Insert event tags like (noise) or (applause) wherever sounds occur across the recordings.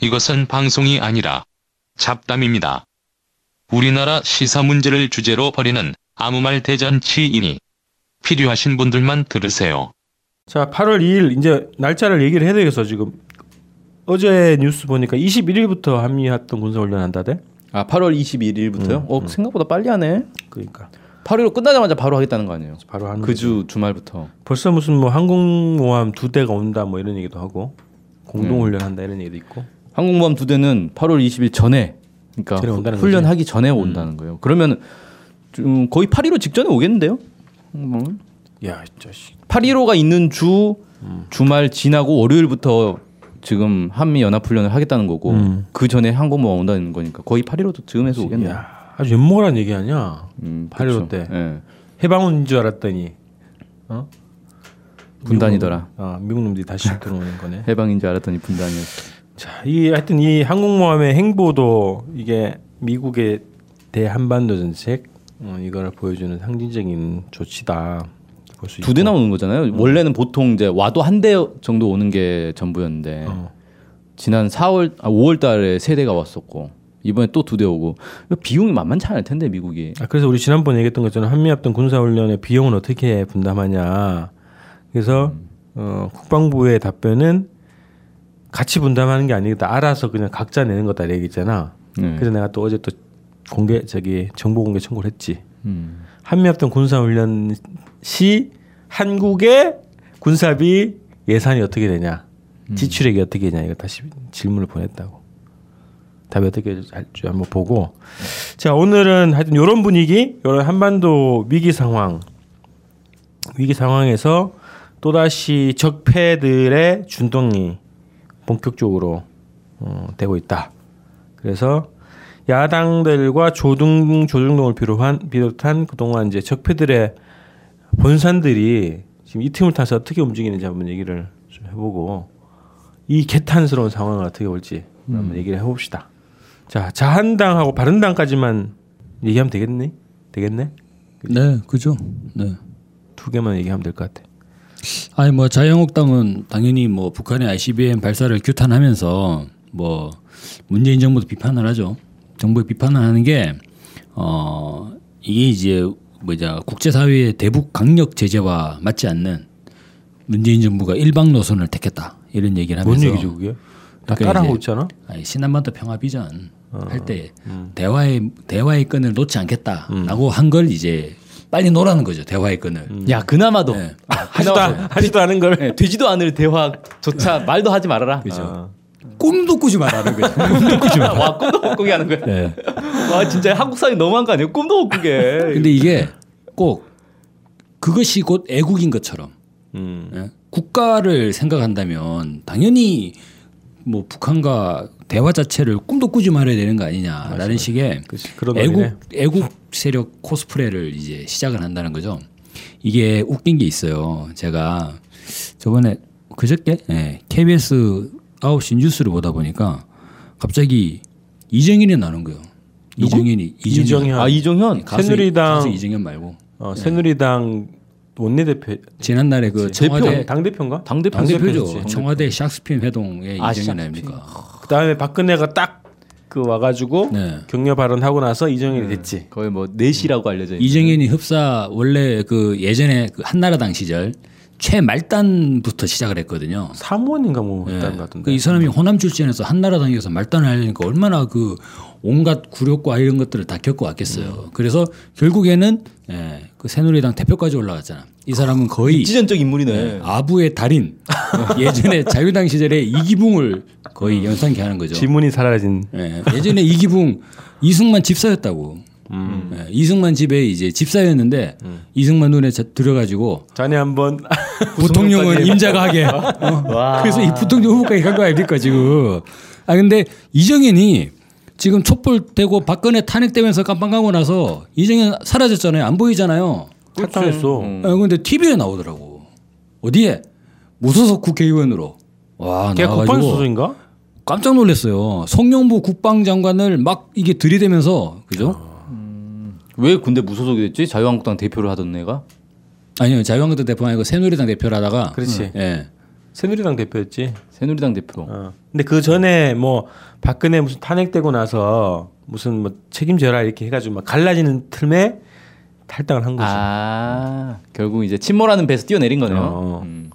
이것은 방송이 아니라 잡담입니다. 우리나라 시사 문제를 주제로 벌이는 아무 말 대잔치이니 필요하신 분들만 들으세요. 자, 8월 2일 이제 날짜를 얘기를 해야 되겠어 지금. 어제 뉴스 보니까 21일부터 한미합동 군사훈련 한다대. 아 8월 21일부터요? 어 생각보다 빨리 하네. 그러니까 8월 끝나자마자 바로 하겠다는 거 아니에요? 바로 하는 그주 주말부터. 벌써 무슨 뭐 항공모함 두 대가 온다 뭐 이런 얘기도 하고 공동훈련 한다 이런 얘기도 있고. 항공모함 두 대는 8월 20일 전에 그러니까 훈련하기 전에 온다는 거예요. 그러면 좀 거의 8.15 직전에 오겠는데요? 뭐. 야, 이 자식. 8.15가 있는 주 주말 지나고 월요일부터 지금 한미 연합 훈련을 하겠다는 거고 음. 그 전에 항공모함 온다는 거니까 거의 8.15도 즈음에서 오겠네요. 야, 아주 연모란 얘기 아니야. 음, 8.15 그렇죠. 때. 예. 해방 온 줄 알았더니 어? 분단이더라. 미국, 어, 미국 놈들이 다시 (laughs) 들어오는 거네. 해방인 줄 알았더니 분단이었어. 자, 이 하여튼 이 항공모함의 행보도 이게 미국의 대한반도 정책 어, 이걸 보여주는 상징적인 조치다. 두대 있고. 나오는 거잖아요. 원래는 보통 이제 와도 한 대 정도 오는 게 전부였는데 어. 지난 4월 아 5월 달에 세 대가 왔었고 이번에 또 두 대 오고 비용이 만만치 않을 텐데 미국이. 아, 그래서 우리 지난번 에 얘기했던 것처럼 한미 합동 군사 훈련의 비용은 어떻게 분담하냐. 그래서 어, 국방부의 답변은 같이 분담하는 게 아니겠다. 알아서 그냥 각자 내는 거다 이렇게 얘기했잖아. 네. 그래서 내가 또 어제 또 공개 저기 정보 공개 청구를 했지. 음. 한미합동 군사훈련 시 한국의 군사비 예산이 어떻게 되냐, 지출액이 어떻게 되냐 이거 다시 질문을 보냈다고. 답이 어떻게 할지 한번 보고. 자 오늘은 하여튼 이런 분위기, 이런 한반도 위기 상황, 위기 상황에서 또 다시 적폐들의 준동이 본격적으로 어, 되고 있다. 그래서 야당들과 조중 조중동을 비롯한 비롯한 그동안 이제 적폐들의 본산들이 지금 이 틈을 타서 어떻게 움직이는지 한번 얘기를 좀 해보고 이 개탄스러운 상황을 어떻게 볼지 한번 얘기를 해봅시다. 자 자한당하고 바른당까지만 얘기하면 되겠니? 되겠네? 네, 그죠. 네. 두 개만 얘기하면 될 것 같아. 아니 뭐 자유한국당은 당연히 뭐 북한의 ICBM 발사를 규탄하면서 뭐 문재인 정부도 비판을 하죠. 정부의 비판을 하는 게 어 이게 이제 뭐냐 국제사회의 대북 강력 제재와 맞지 않는 문재인 정부가 일방 노선을 택했다 이런 얘기를 하면서 뭔 얘기죠 그게? 다 그러니까 따라하고 있잖아. 아니, 신한반도 평화 비전 할때 대화의 대화의 끈을 놓지 않겠다라고 한걸 이제 빨리 놓으라는 거죠 대화의 끈을. 야 그나마도 네. 하지도 안- 하지도 않은 걸. 네, 되지도 않을 대화조차 말도 하지 말아라. 그죠. 꿈도 꾸지 말라는 거죠. (laughs) 꿈도 꾸지 마. 와 꿈도 못 꾸게 하는 거야. 네. 와 진짜 한국 사회 너무한 거 아니에요? 꿈도 못 꾸게. 근데 이게 꼭 그것이 곧 애국인 것처럼 음. 예? 국가를 생각한다면 당연히 뭐 북한과 대화 자체를 꿈도 꾸지 말아야 되는 거 아니냐라는 식의 그치, 그런 논리네. 애국 애국 세력 코스프레를 이제 시작을 한다는 거죠. 이게 웃긴 게 있어요. 제가 저번에 그저께 예, KBS 9시 뉴스를 보다 보니까 갑자기 이정현이 나오는 거예요. 이정현이 이정현. 아 이종현. 가수, 새누리당- 가수 이정현 말고 어, 새누리당 원내대표 지난날에 그 청와대 당 대표인가? 당 대표. 당대표죠. 당대표지. 청와대 샥스핀 회동의 아, 이정현. 아닙니까? 그다음에 박근혜가 딱 그 와가지고 네. 격려 발언하고 나서 이정현이 됐지. 거의 뭐 넷이라고 알려져 있는. 이정현이 흡사 원래 그 예전에 그 한나라당 시절 최말단부터 시작을 했거든요. 사무원인가 뭐 예. 했다는 것 같은데. 그 이 사람이 호남 출신에서 한나라당에서 말단을 하려니까 얼마나 그 온갖 굴욕과 이런 것들을 다 겪어왔겠어요. 음. 그래서 결국에는 예, 그 새누리당 대표까지 올라갔잖아. 이 사람은 거의 지전적 인물이네. 예, 아부의 달인 (laughs) 예전에 자유당 시절에 이기붕을 거의 연상케 하는 거죠. 지문이 사라진. 예, 예전에 이기붕 이승만 집사였다고. 예, 이승만 집에 이제 집사였는데 이승만 눈에 자- 들어가지고 자네 한번 (laughs) 부통령은 (laughs) 임자가 하게. 어? 그래서 이 부통령 후보까지 간 거 아닙니까 지금. 아 근데 이정현이 지금 촛불 되고 박근혜 탄핵되면서 깜빵가고 나서 이정현 사라졌잖아요. 안 보이잖아요. 탈당했어. 아, 근데 TV에 나오더라고. 어디에? 무소속 국회의원으로. 와, 걔 국방 수석인가? 깜짝 놀랐어요. 송영부 국방장관을 막 이게 들이대면서 그죠? 왜 군대 무소속이 됐지? 자유한국당 대표를 하던 애가. 아니요 자유한국당 대표 아니고 새누리당 대표를 하다가 그렇지. 예. 새누리당 대표였지. 새누리당 대표. 어. 근데 그 전에 뭐 박근혜 무슨 탄핵되고 나서 무슨 뭐 책임져라 이렇게 해가지고 막 갈라지는 틈에 탈당을 한 거지. 아 결국 이제 침몰하는 배에서 뛰어내린 거네요. 어. 음.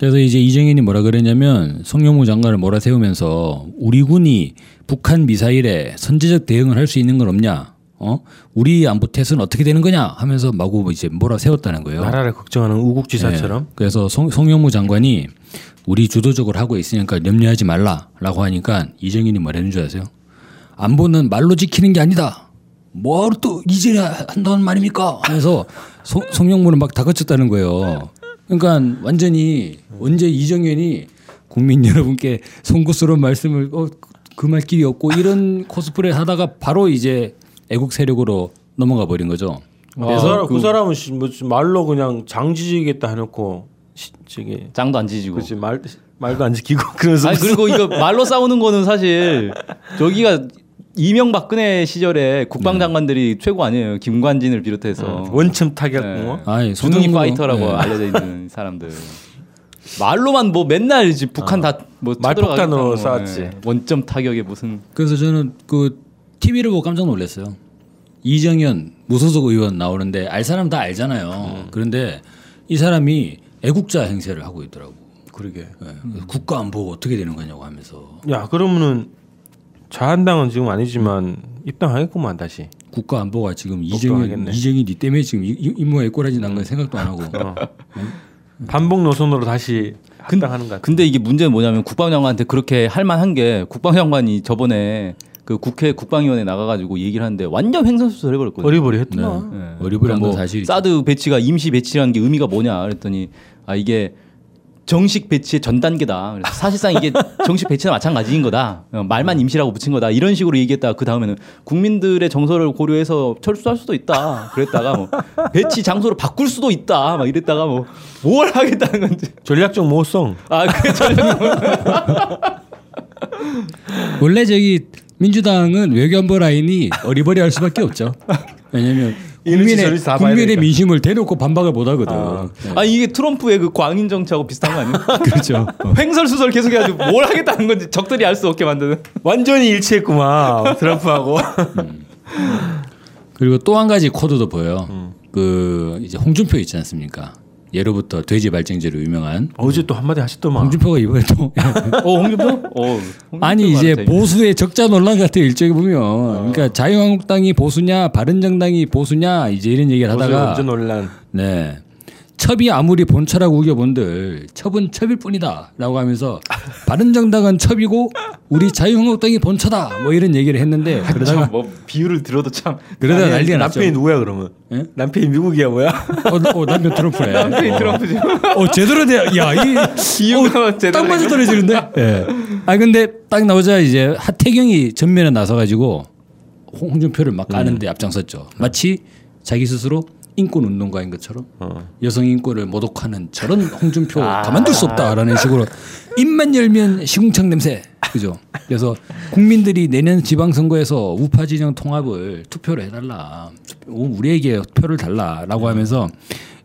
그래서 이제 이정현이 뭐라 그랬냐면 송영무 장관을 몰아세우면서 우리 군이 북한 미사일에 선제적 대응을 할 수 있는 건 없냐? 어? 우리 안보 태세는 어떻게 되는 거냐? 하면서 마구 이제 몰아 세웠다는 거예요. 나라를 걱정하는 우국지사처럼. 네. 그래서 송, 송영무 장관이 우리 주도적으로 하고 있으니까 염려하지 말라라고 하니까 이정현이 뭐라는 줄 아세요? 안보는 말로 지키는 게 아니다. 뭘또 이제 한다는 말입니까? 하면서 송, 송영무는 막 다그쳤다는 거예요. 그러니까 완전히 언제 이정현이 국민 여러분께 송구스러운 말씀을 어, 그 말길이 없고 이런 코스프레 하다가 바로 이제 애국 세력으로 넘어가 버린 거죠. 그, 사람, 그 사람은 씨, 뭐 말로 그냥 장 지지겠다 해놓고 시, 저기 짱도 안 지지고. 그렇지 말 말도 안 지키고 (laughs) 그러면서 아니 그리고 이거 말로 싸우는 거는 사실 저기가 이명박근혜 시절에 국방장관들이 최고 아니에요. 김관진을 비롯해서 원점 타격 네. 뭐 아니, 주둥이 파이터라고 네. 알려져 있는 (laughs) 사람들. 말로만 뭐 맨날 이제 북한 다뭐 말폭탄으로 쐈지. 원점 타격에 무슨 그래서 저는 그 TV를 보고 깜짝 놀랐어요. 이정현 무소속 의원 나오는데 알 사람 다 알잖아요. 그런데 이 사람이 애국자 행세를 하고 있더라고. 그러게. 예. 그래서 국가 안보가 어떻게 되는 거냐고 하면서 야 그러면은 자한당은 지금 아니지만 입당하겠구만 다시. 국가 안보가 지금 이정현 걱정하겠네. 이정현이 때문에 지금 이- 이- 임무에 꼬라지 난건 생각도 안 하고 반북 노선으로 다시 합당하는 것 같아. 근데 이게 문제는 뭐냐면 국방장관한테 그렇게 할 만한 게 국방장관이 저번에 그 국회 국방위원회 나가가지고 얘기를 하는데 완전 횡설수설 해버렸거든요. 어리버리 했구나. 네. 어리버리한 건뭐 사실이죠. 사드 배치가 임시 배치라는 게 의미가 뭐냐 그랬더니 아 이게 정식 배치의 전 단계다. 그래서 사실상 이게 (laughs) 정식 배치나 마찬가지인 거다. 어, 말만 임시라고 붙인 거다. 이런 식으로 얘기했다가 그 다음에는 국민들의 정서를 고려해서 철수할 수도 있다. 그랬다가 뭐 배치 장소를 바꿀 수도 있다. 막 이랬다가 뭐 뭘 하겠다는 건지. 전략적 모호성. 아 그게 전혀 원래 저기 민주당은 외교안보 라인이 어리버리할 수밖에 없죠. 왜냐하면 국민의 국민의. 민심을 대놓고 반박을 못 하거든. 네. 아 이게 트럼프의 그 광인 정치하고 비슷한 거 아니에요? (laughs) 그렇죠. 횡설수설 계속해가지고 뭘 하겠다는 건지 적들이 알 수 없게 만드는. 완전히 일치했구만 트럼프하고. 그리고 또 한 가지 코드도 보여. 음. 그 이제 홍준표 있지 않습니까? 예로부터 돼지 발정제로 유명한 어제 또 한마디 하셨더만. 홍준표가 이번에 또 (laughs) 어 홍준표? 어 홍준표 아니 이제 되게- 보수의 적자 논란 같아요 일종에 보면 그러니까 자유한국당이 보수냐 바른정당이 보수냐 이제 이런 얘기를 하다가 완전 논란. 네 첩이 아무리 본처라고 우겨본들 첩은 첩일 뿐이다라고 하면서 바른정당은 첩이고 우리 자유한국당이 본처다 뭐 이런 얘기를 했는데 그러다가 참, 뭐 비유를 들어도 참 그러다가 아니, 난리가 났죠. 남편이 누구야 그러면? 예? 남편이 미국이야 뭐야? 어, 어, 남편 트럼프네. 남편이 트럼프죠. 어 제대로 돼. 야이 비유가 제대로 딱 맞아 떨어지는데. 예. 아 근데 딱 나오자 이제 하태경이 전면에 나서가지고 홍준표를 막 까는데 앞장섰죠. 마치 자기 스스로 인권 운동가인 것처럼 여성 인권을 모독하는 저런 (laughs) 홍준표 가만둘 수 없다라는 식으로 입만 열면 시궁창 냄새 그죠? 그래서 국민들이 내년 지방선거에서 우파 진영 통합을 투표를 해달라 우리에게 표를 달라라고 하면서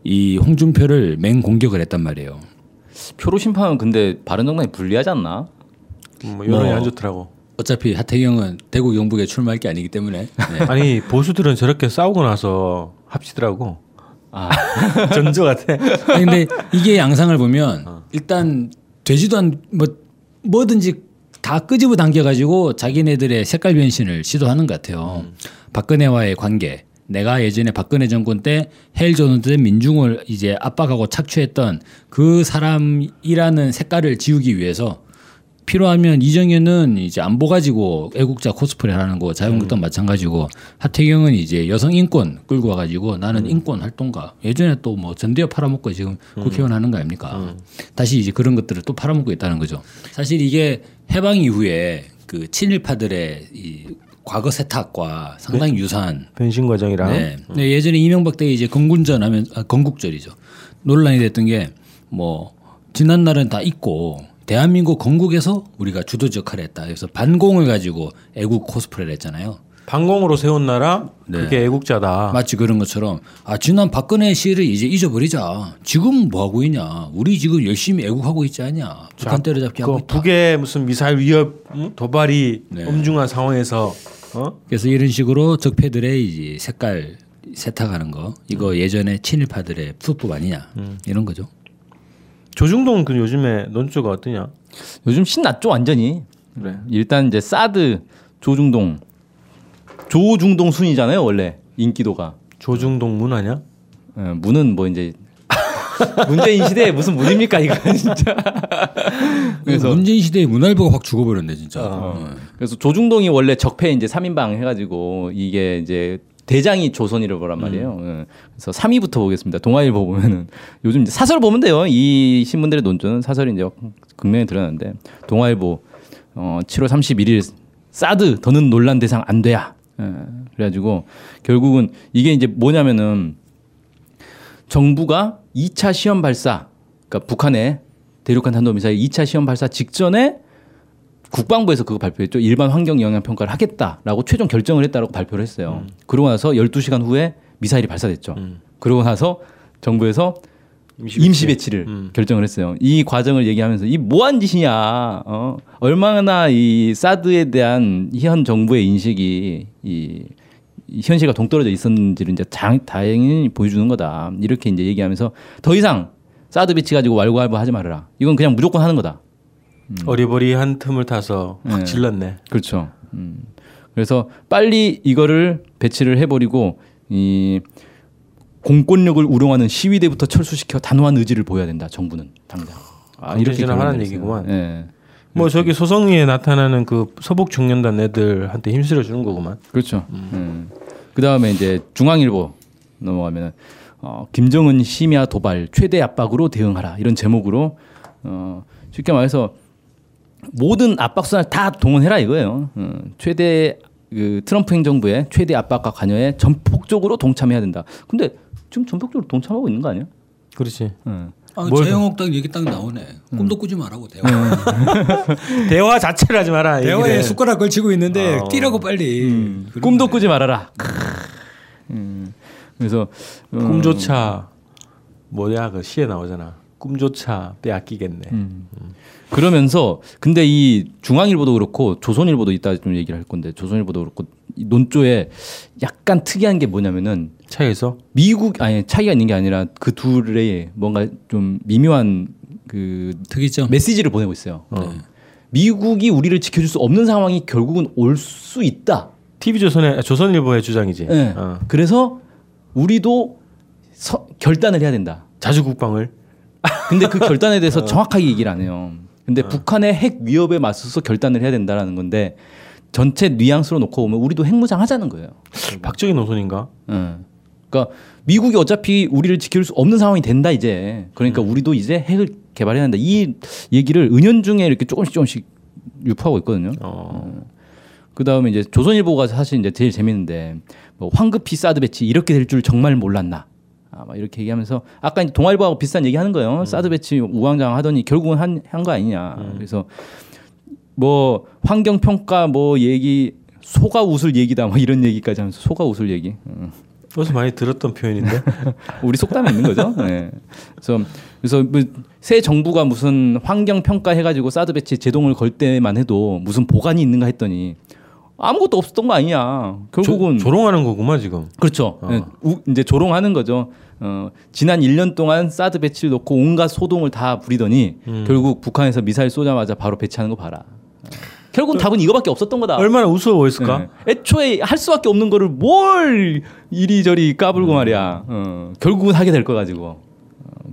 이 홍준표를 맹 공격을 했단 말이에요. 표로 심판은 근데 바른정당이 불리하지 않나? 뭐 여론이 뭐. 안 좋더라고. 어차피 하태경은 대구 경북에 출마할 게 아니기 때문에 네. (laughs) 아니 보수들은 저렇게 싸우고 나서 합치더라고. 아 (laughs) 전조 같아. 아니, 근데 이게 양상을 보면 일단 되지도 않뭐 뭐든지 다 끄집어 당겨가지고 자기네들의 색깔 변신을 시도하는 것 같아요. 박근혜와의 관계. 내가 예전에 박근혜 정권 때 헬 조선때 민중을 이제 압박하고 착취했던 그 사람이라는 색깔을 지우기 위해서 필요하면 이정현은 이제 안보 가지고 애국자 코스프레 하는 거 자유한국당 마찬가지고 하태경은 이제 여성 인권 끌고 와가지고 나는 인권 활동가. 예전에 또 뭐 전대협 팔아먹고 지금 국회의원 하는 거 아닙니까? 다시 이제 그런 것들을 또 팔아먹고 있다는 거죠. 사실 이게 해방 이후에 그 친일파들의 이 과거 세탁과 상당히 유사한 변신 과정이랑. 네. 네, 예전에 이명박 때 이제 건군전 하면 아, 건국절이죠. 논란이 됐던 게 뭐 지난 날은 다 잊고 대한민국 건국에서 우리가 주도적 역할을 했다. 그래서 반공을 가지고 애국 코스프레를 했잖아요. 방공으로 세운 나라 네. 그게 애국자다. 마치 그런 것처럼 아 지난 박근혜 시를 이제 잊어버리자. 지금 뭐 하고 있냐? 우리 지금 열심히 애국하고 있지 않냐? 북한 때려잡기 하고 그 있다. 북의 무슨 미사일 위협 응? 도발이 네. 엄중한 상황에서 어? 그래서 이런 식으로 적폐들의 이제 색깔 세탁하는 거 음. 이거 예전에 친일파들의 수법 아니냐 이런 거죠. 조중동 그 요즘에 논조가 어떠냐? 요즘 신났죠 완전히. 그래. 일단 이제 사드 조중동 조중동 순이잖아요 원래 인기도가. 조중동 문화냐? 어, 문은 뭐 이제 (laughs) 문재인 시대에 무슨 문입니까 이거 진짜. (laughs) 그래서 문재인 시대에 문화일보가 확 죽어버렸네 진짜. 아. 어. 그래서 조중동이 원래 적폐 이제 3인방 해가지고 이게 이제 대장이 조선일보란 말이에요. 예. 그래서 3위부터 보겠습니다. 동아일보 보면은 (laughs) 요즘 사설 보면 돼요. 이 신문들의 논조는 사설이 이제 극명히 드러나는데 동아일보 어 7월 31일 사드 더는 논란 대상 안 돼야. 예. 그래가지고 결국은 이게 이제 뭐냐면은 정부가 2차 시험 발사, 그러니까 북한의 대륙간 탄도미사일 2차 시험 발사 직전에 국방부에서 그거 발표했죠. 일반 환경 영향 평가를 하겠다라고 최종 결정을 했다라고 발표를 했어요. 그러고 나서 12시간 후에 미사일이 발사됐죠. 그러고 나서 정부에서 임시, 배치를 결정을 했어요. 이 과정을 얘기하면서 이 뭐한 짓이냐, 어? 얼마나 이 사드에 대한 현 정부의 인식이 이, 이 현실과 동떨어져 있었는지를 이제 장, 다행히 보여주는 거다. 이렇게 이제 얘기하면서 더 이상 사드 배치 가지고 왈가왈부 하지 말아라. 이건 그냥 무조건 하는 거다. 어리버리한 틈을 타서 확 네. 질렀네. 그렇죠. 음. 그래서 빨리 이거를 배치를 해버리고 이 공권력을 우롱하는 시위대부터 철수시켜 단호한 의지를 보여야 된다. 정부는 당장. 아, 하라는 결론을 얘기구만. 예. 뭐 저기 소성리에 나타나는 그 서북 청년단 애들한테 힘실어 주는 거구만. 그렇죠. 음. 그 다음에 이제 중앙일보 넘어가면은 어, 김정은 심야 도발 최대 압박으로 대응하라 이런 제목으로 어, 쉽게 말해서 모든 압박 수단을 다 동원해라 이거예요. 어, 최대 그 트럼프 행정부의 최대 압박과 관여에 전폭적으로 동참해야 된다. 근데 지금 전폭적으로 동참하고 있는 거 아니야? 그렇지. 어. 아, 딱 얘기 딱 나오네. 꿈도 꾸지 말라고 대화. (laughs) 대화 자체를 하지 마라. 대화에 얘기를. 숟가락 걸치고 있는데 어. 뛰라고 빨리. 그런 꿈도. 꾸지 말아라. 음. 그래서 어, 꿈조차 뭐야 그 시에 나오잖아. 꿈조차 빼앗기겠네. 음. 그러면서 근데 이 중앙일보도 그렇고 조선일보도 이따 좀 얘기를 할 건데 조선일보도 그렇고 이 논조에 약간 특이한 게 뭐냐면은 차에서 미국 아니 차이가 있는 게 아니라 그 둘의 뭔가 좀 미묘한 그 특이점. 메시지를 보내고 있어요. 어. 미국이 우리를 지켜줄 수 없는 상황이 결국은 올 수 있다. TV 조선의 아, 조선일보의 주장이지. 예. 어. 그래서 우리도 서- 결단을 해야 된다. 자주 국방을 근데 그 결단에 대해서 정확하게 얘기를 안 해요. 근데 북한의 핵 위협에 맞서서 결단을 해야 된다라는 건데 전체 뉘앙스로 놓고 보면 우리도 핵무장 하자는 거예요. 박정희 노선인가? 예. 그러니까 미국이 어차피 우리를 지킬 수 없는 상황이 된다 이제. 그러니까 우리도 이제 핵을 개발해야 한다. 이 얘기를 은연중에 이렇게 조금씩 조금씩 유포하고 있거든요. 어. 그 다음에 이제 조선일보가 사실 이제 제일 재밌는데 뭐 황급히 사드 배치 이렇게 될 줄 정말 몰랐나. 아, 막 이렇게 얘기하면서 아까 동아일보하고 비슷한 얘기 하는 거예요. 사드 배치 우왕좌왕 하더니 결국은 한 한 거 아니냐. 그래서 뭐 환경 평가 뭐 얘기 소가 웃을 얘기다 뭐 이런 얘기까지 하면서 소가 웃을 얘기. 음. 어디서 많이 들었던 표현인데. (laughs) 우리 속담에 있는 거죠. 네. 그래서 그래서 뭐 새 정부가 무슨 환경 평가 해가지고 사드 배치 제동을 걸 때만 해도 무슨 복안이 있는가 했더니 아무것도 없었던 거 아니냐. 결국은 조, 조롱하는 거구만 지금. 그렇죠. 우- 이제 조롱하는 거죠. 어, 지난 1년 동안 사드 배치를 놓고 온갖 소동을 다 부리더니 음. 결국 북한에서 미사일 쏘자마자 바로 배치하는 거 봐라. 결국은 답은 이거밖에 없었던 거다. 얼마나 우스워 보였을까? 네. 애초에 할 수밖에 없는 거를 뭘 이리저리 까불고 말이야. 어, 결국은 하게 될 거 가지고. 어,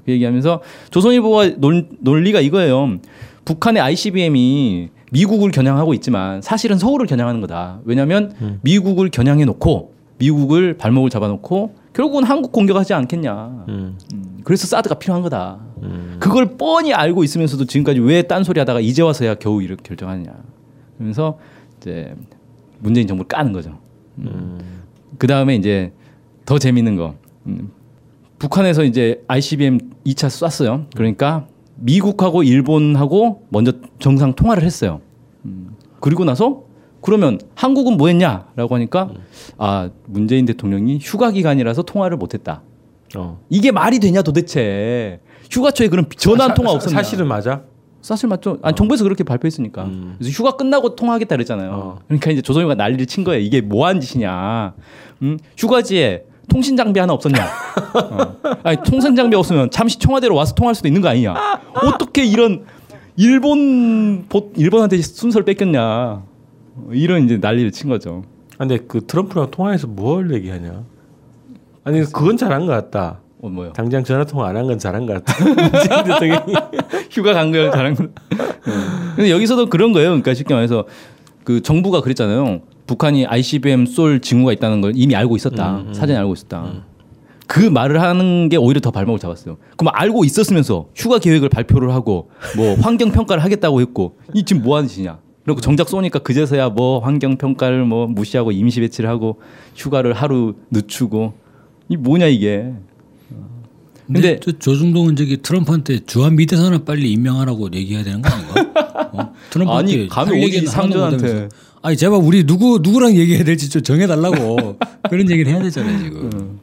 그 얘기하면서 조선일보가 논, 논리가 이거예요. 북한의 ICBM이 미국을 겨냥하고 있지만 사실은 서울을 겨냥하는 거다. 왜냐하면 미국을 겨냥해 놓고 미국을 발목을 잡아놓고 결국은 한국 공격하지 않겠냐. 음. 음, 그래서 사드가 필요한 거다. 그걸 뻔히 알고 있으면서도 지금까지 왜 딴소리 하다가 이제 와서야 겨우 이렇게 결정하느냐. 그러면서 이제 문재인 정부를 까는 거죠. 그 다음에 이제 더 재밌는 거. 음, 북한에서 이제 ICBM 2차 쐈어요. 그러니까 미국하고 일본하고 먼저 정상 통화를 했어요. 음, 그리고 나서 그러면 한국은 뭐 했냐라고 하니까 아 문재인 대통령이 휴가 기간이라서 통화를 못했다. 어. 이게 말이 되냐 도대체 휴가초에 그런 전화 한 통화 사- 없었냐? 사실은 맞아. 사실 맞죠. 아니 정부에서 그렇게 발표했으니까. 음. 그래서 휴가 끝나고 통화하겠다 그랬잖아요. 어. 그러니까 이제 조선일보가 난리를 친 거예요. 이게 뭐 하는 짓이냐. 음? 휴가지에 통신 장비 하나 없었냐. 어. 아니 통신 장비 없으면 잠시 청와대로 와서 통화할 수도 있는 거 아니냐. 어떻게 이런 일본 보- 일본한테 순서를 뺏겼냐. 어, 이런 이제 난리를 친 거죠. 아, 근데 그 트럼프랑 통화해서 뭘 얘기하냐? 아니 그건 잘한 것 같다. 어 뭐요? 당장 전화 통화 안 한 건 잘한 것 같다. (laughs) (laughs) 휴가 간 거예요, 잘한 거. 근데 여기서도 그런 거예요. 그러니까 쉽게 말해서 그 정부가 그랬잖아요. 북한이 ICBM 쏠 징후가 있다는 걸 이미 알고 있었다. 사전에 알고 있었다. 그 말을 하는 게 오히려 더 발목을 잡았어요. 그럼 알고 있었으면서 휴가 계획을 발표를 하고 뭐 (laughs) 환경 평가를 하겠다고 했고 이 지금 뭐 하는 짓이냐? 그리고 정작 쏘니까 그제서야 뭐 환경 평가를 뭐 무시하고 임시 배치를 하고 휴가를 하루 늦추고 이 뭐냐 이게. 근데, 근데 저 조중동은 저기 트럼프한테 주한 미대사나 빨리 임명하라고 얘기해야 되는 거 아닌가? (laughs) 어? 트럼프한테 아니, 감히 하나도 상전한테. 아니 제발 우리 누구 누구랑 얘기해야 될지 좀 정해달라고 (laughs) 그런 얘기를 해야 되잖아요 지금.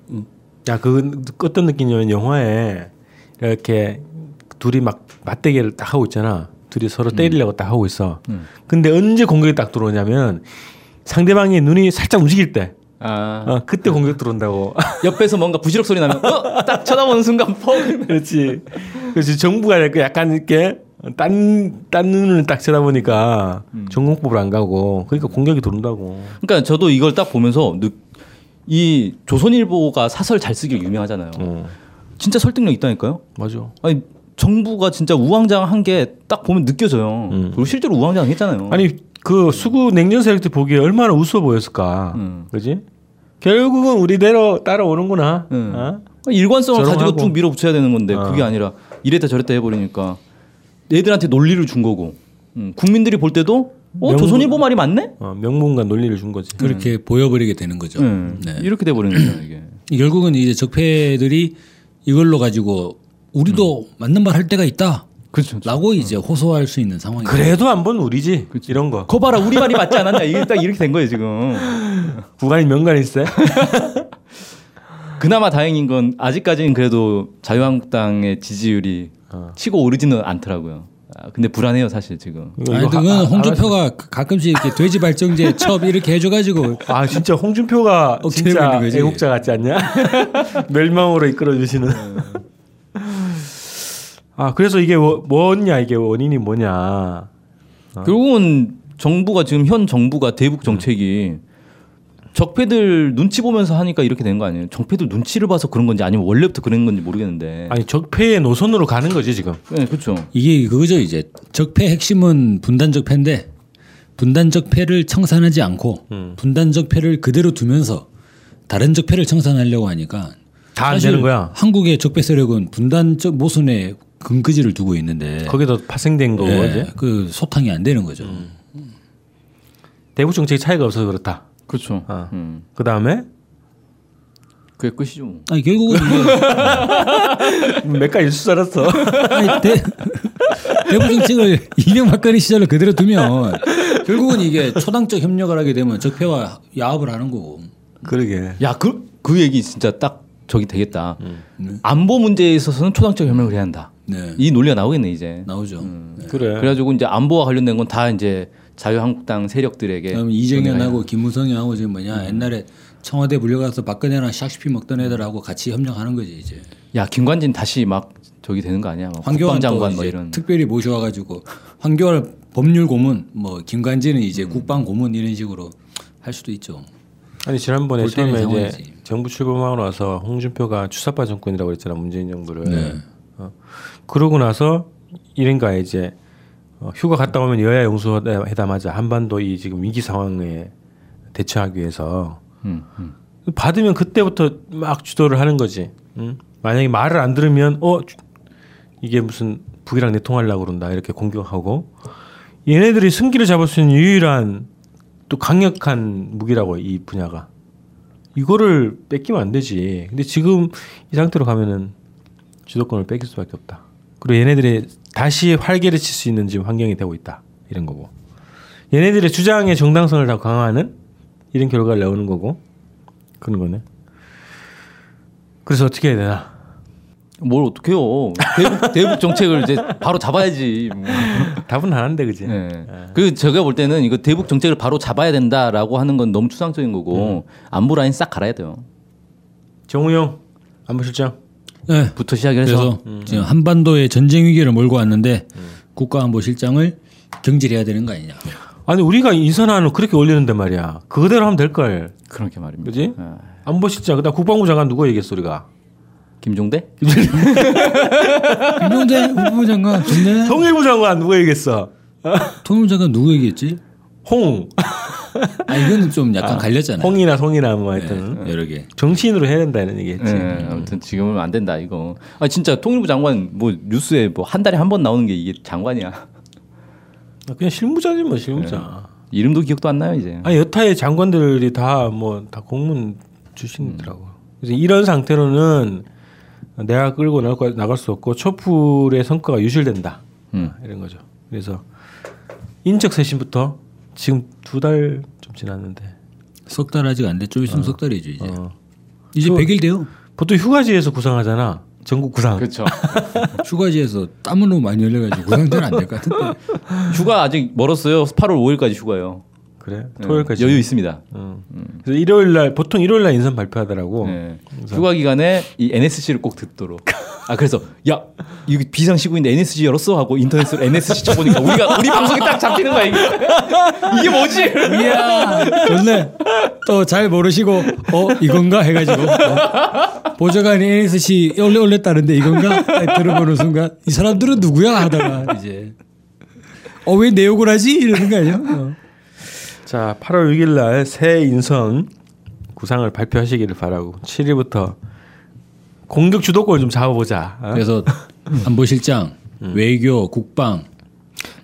야, 그 어떤 느낌이냐면 영화에 이렇게 둘이 막 맞대결을 딱 하고 있잖아. 둘이 서로 때리려고 딱 하고 있어. 근데 언제 공격이 딱 들어오냐면 상대방의 눈이 살짝 움직일 때, 아 어, 그때 공격 들어온다고. (laughs) 옆에서 뭔가 부시럭 소리 나면 어? 딱 쳐다보는 순간 퍽 (laughs) 그렇지. 그렇지. 정부가 약간 이렇게 딴, 딴 눈을 딱 쳐다보니까 전공법을 안 가고 그러니까 공격이 들어온다고. 그러니까 저도 이걸 딱 보면서 느, 이 조선일보가 사설 잘 쓰기로 유명하잖아요. 어, 진짜 설득력 있다니까요. 맞아. 아니 정부가 진짜 우왕좌왕한 게 딱 보면 느껴져요. 음. 그리고 실제로 우왕좌왕했잖아요. 아니 그 수구 냉전 세력들 보기에 얼마나 웃어 보였을까. 음. 그지? 결국은 우리대로 따라오는구나. 음. 어? 일관성을 가지고 저렴하고. 쭉 밀어붙여야 되는 건데 어. 그게 아니라 이랬다 저랬다 해버리니까 애들한테 논리를 준 거고 음, 국민들이 볼 때도 어 명분- 조선일보 말이 맞네. 어, 명분과 논리를 준 거지. 그렇게 보여버리게 되는 거죠. 음, 네. 이렇게 돼버리는 거예요 이게. (clears throat) 결국은 이제 적폐들이 이걸로 가지고 우리도 맞는 말 할 때가 있다. 그렇죠. 라고 이제 호소할 수 있는 상황이 그래도 한 번 우리지. 이런 거. 거 봐라 우리 말이 맞지 않았냐 이게 (laughs) 딱 이렇게 된 거예요 지금. 구간이 명간이 있어요? (laughs) 그나마 다행인 건 아직까지는 그래도 자유한국당의 지지율이 어. 치고 오르지는 않더라고요. 아, 근데 불안해요 사실 지금. 아니 그건 하- 하- 홍준표가 가끔씩 이렇게 돼지 발정제 (laughs) 첩 이렇게 해줘가지고 아 진짜 홍준표가 억지로 진짜. 애국자 같지 않냐? (laughs) 멸망으로 이끌어 주시는. 아 그래서 이게 뭐, 뭐냐 이게 원인이 뭐냐? 결국은 정부가 지금 현 정부가 대북 정책이 적폐들 눈치 보면서 하니까 이렇게 된 거 아니에요? 적폐들 눈치를 봐서 그런 건지 아니면 원래부터 그런 건지 모르겠는데. 아니 적폐의 노선으로 가는 거지 지금. 네, 그렇죠. 이게 그거죠 이제 적폐 핵심은 분단 적폐인데 분단 적폐를 청산하지 않고 음. 분단 적폐를 그대로 두면서 다른 적폐를 청산하려고 하니까 다 안 되는 거야. 한국의 적폐 세력은 분단적 모순에 근거지를 두고 있는데 거기도 파생된 거고 예, 이제 그 소탕이 안 되는 거죠. 대북 정책 차이가 없어서 그렇다. 그렇죠. 아. 음. 그 다음에 그게 끝이죠. 뭐. 아니 결국은 이게 (laughs) 몇 가지 수 알았어. 아니, 대, 대북 정책을 (laughs) 이명 박근혜 시절로 그대로 두면 결국은 이게 초당적 협력을 하게 되면 적폐와 야합을 하는 거고. 그러게. 야, 그, 그 얘기 진짜 딱 저기 되겠다. 음. 안보 문제에 있어서는 초당적 협력을 해야 한다. 네. 이 논리가 나오겠네 이제. 나오죠. 그래. 그래가지고 이제 안보와 관련된 건 다 이제 자유한국당 세력들에게 이정현하고 김무성이하고 지금 뭐냐 옛날에 청와대 불려가서 박근혜랑 샥시피 먹던 애들하고 같이 협력하는 거지 이제. 야 김관진 다시 막 저기 되는 거 아니야? 막 황교안 이제 뭐 이런. 특별히 모셔와가지고 황교안 법률 고문, 뭐 김관진은 이제 국방 고문 이런 식으로 할 수도 있죠. 아니 지난번에 처음에 이제 상황이지. 정부 출범하고 나서 홍준표가 추사파 정권이라고 그랬잖아 문재인 정부를. 네. 어. 그러고 나서 이른가 이제 어, 휴가 갔다 오면 여야 영수회담하자 한반도 이 지금 위기 상황에 대처하기 위해서 음, 음. 받으면 그때부터 막 주도를 하는 거지. 응? 만약에 말을 안 들으면 어 주- 이게 무슨 북이랑 내통하려고 그런다 이렇게 공격하고 얘네들이 승기를 잡을 수 있는 유일한 또 강력한 무기라고 이 분야가 이거를 뺏기면 안 되지. 근데 지금 이 상태로 가면은 주도권을 뺏길 수밖에 없다. 그리고 얘네들이 다시 활개를 칠 수 있는 지금 환경이 되고 있다. 이런 거고. 얘네들의 주장의 정당성을 다 강화하는 이런 결과를 나오는 거고 그런 거네. 그래서 어떻게 해야 되나? 뭘 어떡해요. 대북, (laughs) 대북 정책을 이제 바로 잡아야지. 뭐. 답은 하나인데 그지? 예. 그 제가 볼 때는 이거 대북 정책을 바로 잡아야 된다라고 하는 건 너무 추상적인 거고 안보 라인 싹 갈아야 돼요. 정우영 안보실장. 네. 부터 시작해서 그래서 지금 한반도의 전쟁 위기를 몰고 왔는데 국가안보실장을 경질해야 되는 거 아니냐. 아니 우리가 인선안을 그렇게 올리는데 말이야. 그거대로 하면 될 걸. 그렇게 말입니다. 그지? 예. 안보실장 그다음 국방부 장관 누구 얘기했어 우리가? 김종대? (laughs) 김종대 후보 장관 좋네. 통일부 장관 누구 얘기했어? 통일부 장관 누구 얘기했지? 홍. 아 이거는 좀 약간 갈렸잖아요. 홍이나 송이나 뭐 하여튼 네, 여러 개. 정치인으로 해야 된다 이런 얘기했지. 예, 아무튼 지금은 안 된다 이거. 아 진짜 통일부 장관 뭐 뉴스에 뭐 한 달에 한 번 나오는 게 이게 장관이야. 그냥 실무자지 뭐 실무자. 이름도 기억도 안 나요 이제. 아니 여타의 장관들이 다뭐 다 공문 출신이더라고. 그래서 이런 상태로는 내가 끌고 나갈, 나갈 수 없고 촛불의 성과가 유실된다. 음. 이런 거죠. 그래서 인적 쇄신부터 지금 두 달 좀 지났는데 석 달 아직 안 돼. 좀 있으면 석 달이죠 이제. 어. 이제 그- 100일 돼요. 보통 휴가지에서 구상하잖아. 전국 구상. 그렇죠. (laughs) 휴가지에서 땀으로 많이 흘려가지고 구상전 안될 것 같은데. (laughs) 휴가 아직 멀었어요. 8월 5일까지 휴가요. 그래. 예, 토요일까지. 여유 있습니다. 어. 그래서 일요일 날 보통 일요일 날 인선 발표하더라고. 예. 휴가 기간에 이 NSC를 꼭 듣도록. (laughs) 아 그래서 야 이거 비상 시국인데 NSC 열었어 하고 인터넷으로 NSC 쳐보니까 우리가 우리 방송이 딱 잡히는 거야 이게. 이게 뭐지? 이야, 좋네. 또 잘 모르시고 어 이건가 해가지고 어, 보좌관이 NSC 올려 올렸다는데 이건가 딱 들어보는 순간 이 사람들은 누구야 하다가 이제 어 왜 내 욕을 하지 이러는 거 아니야? 어. 자, 8월 6일 날 새 인선 구상을 발표하시기를 바라고 7일부터 공격 주도권을 좀 잡아보자. 어? 그래서 안보실장, 외교, 국방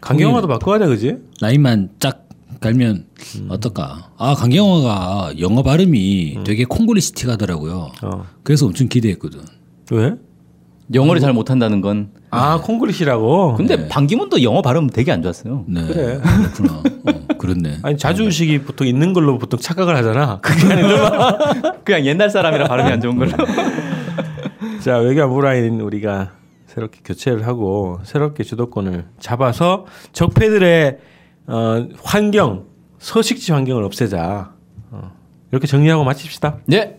강경화도 바꿔야 그지? 라인만 쫙 갈면 어떨까? 아 강경화가 영어 발음이 되게 콩고리스틱 하더라고요. 어. 그래서 엄청 기대했거든. 왜? 영어를 잘 못한다는 건. 아, 콩그리시라고. 근데 반기문도 영어 발음 되게 안 좋았어요. 네, 그래. 그렇구나. 어, (laughs) 그렇네. 아니 자주식이 보통 있는 걸로 보통 착각을 하잖아. 그게 아니라. (laughs) 그냥 옛날 사람이라 발음이 안 좋은 걸로. 자, 외교안보 라인 우리가 새롭게 교체를 하고 새롭게 주도권을 잡아서 적폐들의 어, 환경, 서식지 환경을 없애자. 어, 이렇게 정리하고 마칩시다. 네.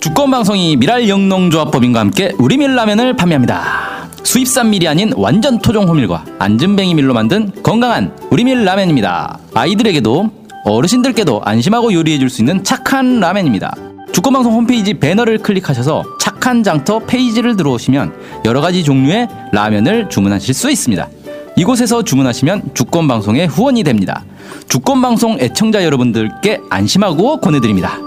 주권 방송이 미랄 영농조합법인과 함께 우리 밀 라면을 판매합니다. 수입산 밀이 아닌 완전 토종 호밀과 안전뱅이 밀로 만든 건강한 우리 밀 라면입니다. 아이들에게도 어르신들께도 안심하고 요리해 줄 수 있는 착한 라면입니다. 주권방송 홈페이지 배너를 클릭하셔서 착한 장터 페이지를 들어오시면 여러 가지 종류의 라면을 주문하실 수 있습니다. 이곳에서 주문하시면 주권방송의 후원이 됩니다. 주권방송 애청자 여러분들께 안심하고 권해드립니다.